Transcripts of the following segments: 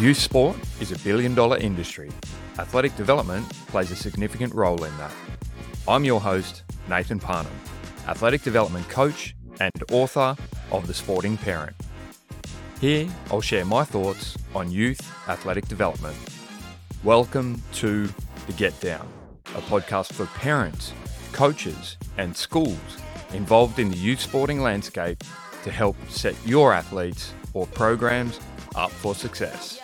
Youth sport is a billion dollar industry. Athletic development plays a significant role in that. I'm your host, Nathan Parnham, athletic development coach and author of The Sporting Parent. Here, I'll share my thoughts on youth athletic development. Welcome to The Get Down, a podcast for parents, coaches, and schools involved in the youth sporting landscape to help set your athletes or programs up for success.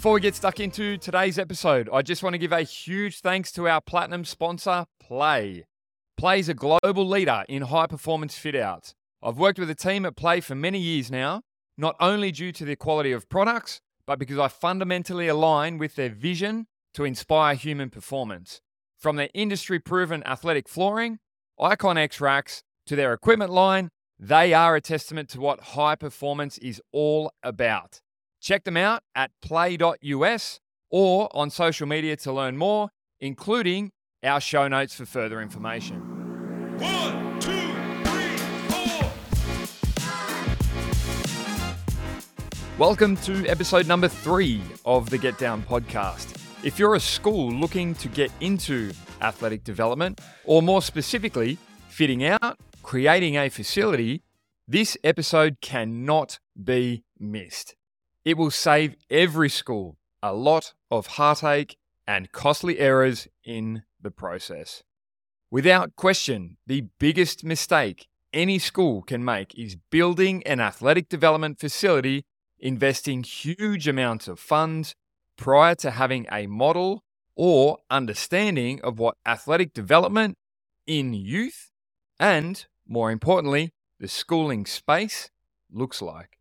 Before we get stuck into today's episode, I just want to give a huge thanks to our platinum sponsor, PLAE. PLAE is a global leader in high performance fit outs. I've worked with a team at PLAE for many years now, not only due to the quality of products, but because I fundamentally align with their vision to inspire human performance. From their industry proven athletic flooring, Icon X racks, to their equipment line, they are a testament to what high performance is all about. Check them out at plae.us or on social media to learn more, including our show notes for further information. One, two, three, four. Welcome to episode number three of the Get Down podcast. If you're a school looking to get into athletic development, or more specifically, fitting out, creating a facility, this episode cannot be missed. It will save every school a lot of heartache and costly errors in the process. Without question, the biggest mistake any school can make is building an athletic development facility, investing huge amounts of funds prior to having a model or understanding of what athletic development in youth and, more importantly, the schooling space looks like.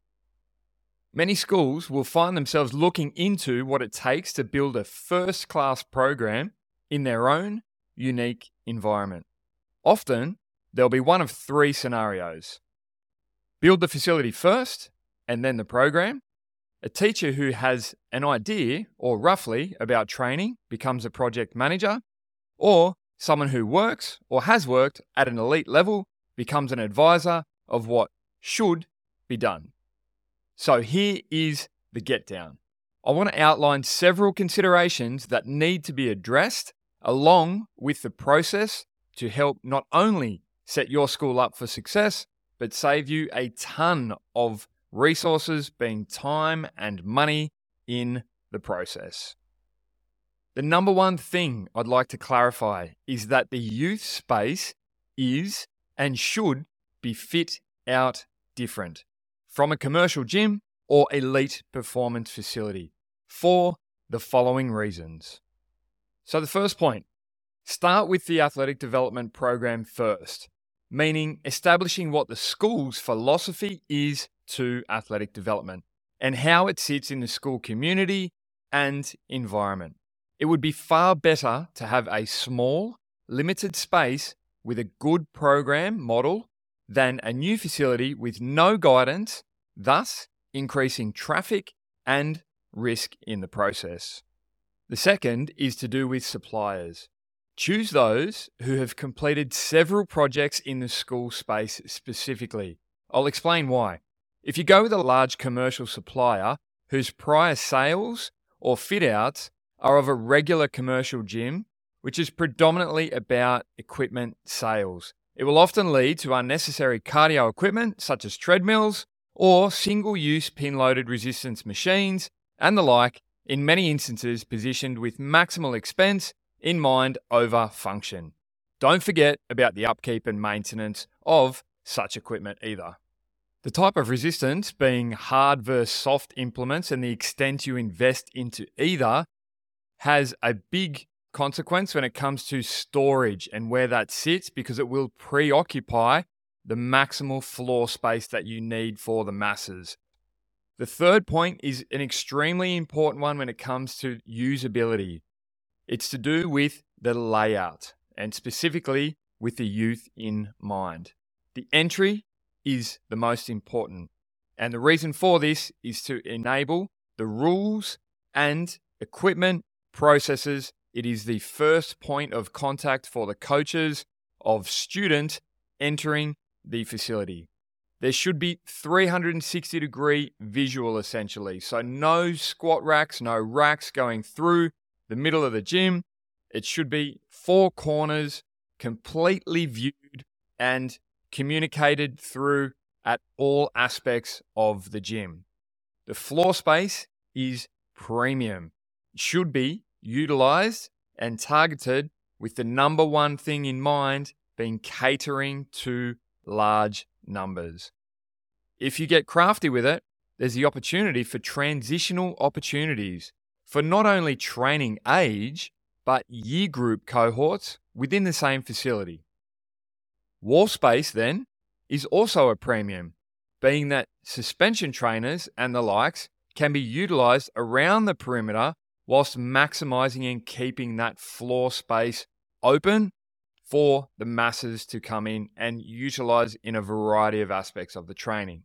Many schools will find themselves looking into what it takes to build a first class program in their own unique environment. Often, there'll be one of three scenarios build the facility first and then the program. A teacher who has an idea or roughly about training becomes a project manager, or someone who works or has worked at an elite level becomes an advisor of what should be done. So here is the get down. I want to outline several considerations that need to be addressed along with the process to help not only set your school up for success, but save you a ton of resources, being time and money in the process. The number one thing I'd like to clarify is that the youth space is and should be fit out different from a commercial gym or elite performance facility for the following reasons. So, the first point start with the athletic development program first, meaning establishing what the school's philosophy is to athletic development and how it sits in the school community and environment. It would be far better to have a small, limited space with a good program model than a new facility with no guidance, thus increasing traffic and risk in the process. The second is to do with suppliers. Choose those who have completed several projects in the school space specifically. I'll explain why. If you go with a large commercial supplier whose prior sales or fit outs are of a regular commercial gym, which is predominantly about equipment sales, it will often lead to unnecessary cardio equipment such as treadmills or single use pin loaded resistance machines and the like, in many instances positioned with maximal expense in mind over function. Don't forget about the upkeep and maintenance of such equipment either. The type of resistance being hard versus soft implements and the extent you invest into either has a big consequence when it comes to storage and where that sits because it will preoccupy the maximal floor space that you need for the masses. The third point is an extremely important one when it comes to usability. It's to do with the layout and specifically with the youth in mind. The entry is the most important. And the reason for this is to enable the rules and equipment processes. It is the first point of contact for the coaches of student entering the facility. There should be 360 degree visual essentially. So, no squat racks, no racks going through the middle of the gym. It should be four corners, completely viewed and communicated through at all aspects of the gym. The floor space is premium. It should be utilized and targeted with the number one thing in mind being catering to large numbers. If you get crafty with it, there's the opportunity for transitional opportunities for not only training age, but year group cohorts within the same facility. Wall space, then, is also a premium, being that suspension trainers and the likes can be utilized around the perimeter whilst maximizing and keeping that floor space open for the masses to come in and utilize in a variety of aspects of the training.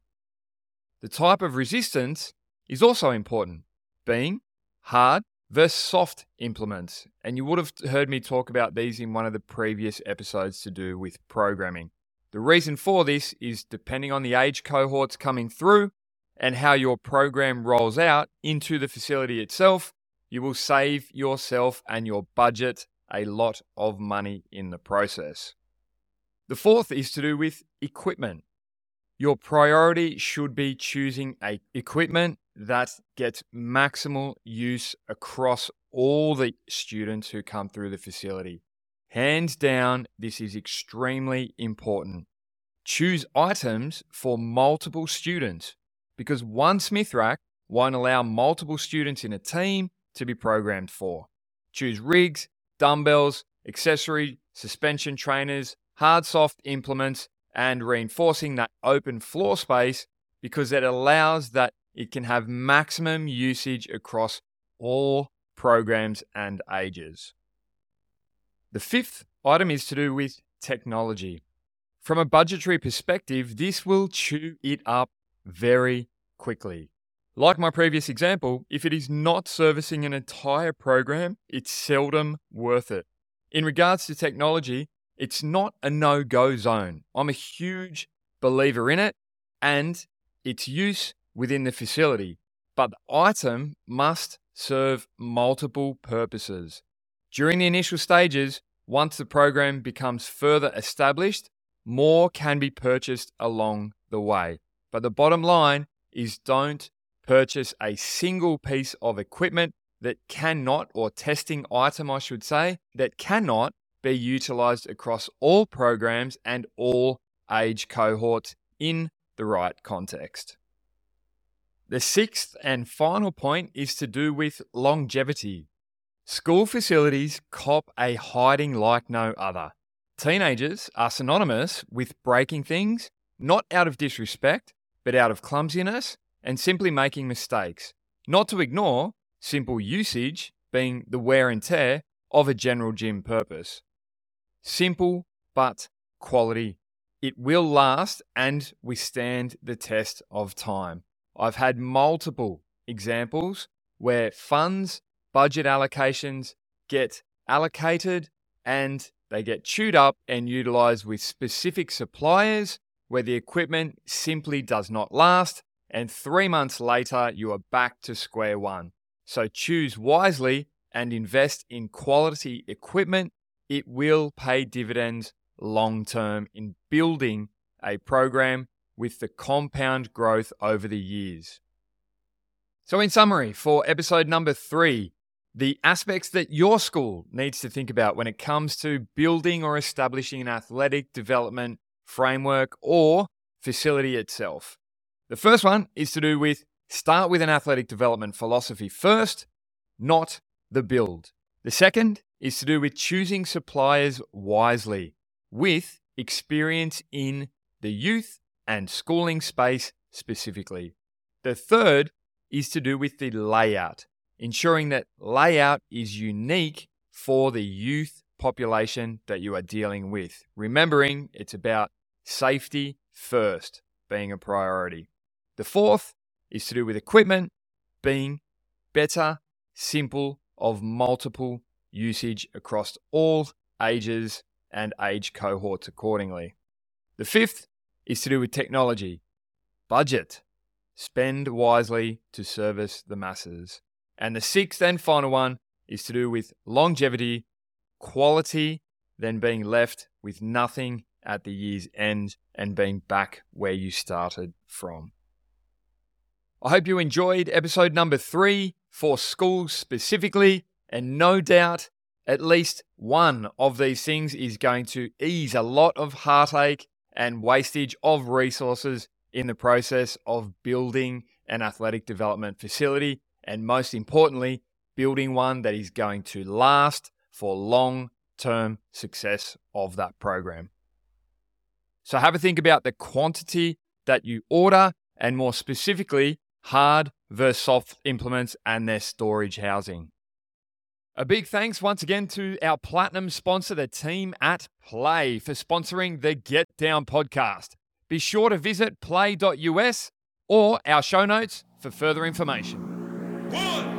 The type of resistance is also important, being hard versus soft implements. And you would have heard me talk about these in one of the previous episodes to do with programming. The reason for this is depending on the age cohorts coming through and how your program rolls out into the facility itself, you will save yourself and your budget a lot of money in the process. The fourth is to do with equipment. Your priority should be choosing a equipment that gets maximal use across all the students who come through the facility. Hands down, this is extremely important. Choose items for multiple students because one Smith rack won't allow multiple students in a team to be programmed for. Choose rigs, dumbbells, accessory, suspension trainers, hard soft implements, and reinforcing that open floor space because it allows that it can have maximum usage across all programs and ages. The fifth item is to do with technology. From a budgetary perspective, this will chew it up very quickly. Like my previous example, if it is not servicing an entire program, it's seldom worth it. In regards to technology, it's not a no go zone. I'm a huge believer in it and its use within the facility, but the item must serve multiple purposes. During the initial stages, once the program becomes further established, more can be purchased along the way. But the bottom line is don't purchase a single piece of equipment that cannot, or testing item, I should say, that cannot be utilized across all programs and all age cohorts in the right context. The sixth and final point is to do with longevity. School facilities cop a hiding like no other. Teenagers are synonymous with breaking things, not out of disrespect, but out of clumsiness and simply making mistakes. Not to ignore simple usage being the wear and tear of a general gym purpose. Simple but quality. It will last and withstand the test of time. I've had multiple examples where funds, budget allocations get allocated and they get chewed up and utilized with specific suppliers where the equipment simply does not last. And three months later, you are back to square one. So choose wisely and invest in quality equipment. It will pay dividends long term in building a program with the compound growth over the years. So, in summary, for episode number three, the aspects that your school needs to think about when it comes to building or establishing an athletic development framework or facility itself. The first one is to do with start with an athletic development philosophy first, not the build. The second is to do with choosing suppliers wisely with experience in the youth and schooling space specifically. The third is to do with the layout, ensuring that layout is unique for the youth population that you are dealing with. Remembering it's about safety first being a priority. The fourth is to do with equipment being better, simple, of multiple usage across all ages and age cohorts accordingly. The fifth is to do with technology. Budget. Spend wisely to service the masses. And the sixth and final one is to do with longevity, quality, then being left with nothing at the year's end and being back where you started from. I hope you enjoyed episode number three for schools specifically, and no doubt at least one of these things is going to ease a lot of heartache and wastage of resources in the process of building an athletic development facility, and most importantly, building one that is going to last for long term success of that program. So have a think about the quantity that you order and more specifically, hard versus soft implements and their storage housing. A big thanks once again to our platinum sponsor, the team at PLAE, for sponsoring the Get Down podcast. Be sure to visit plae.us or our show notes for further information. One,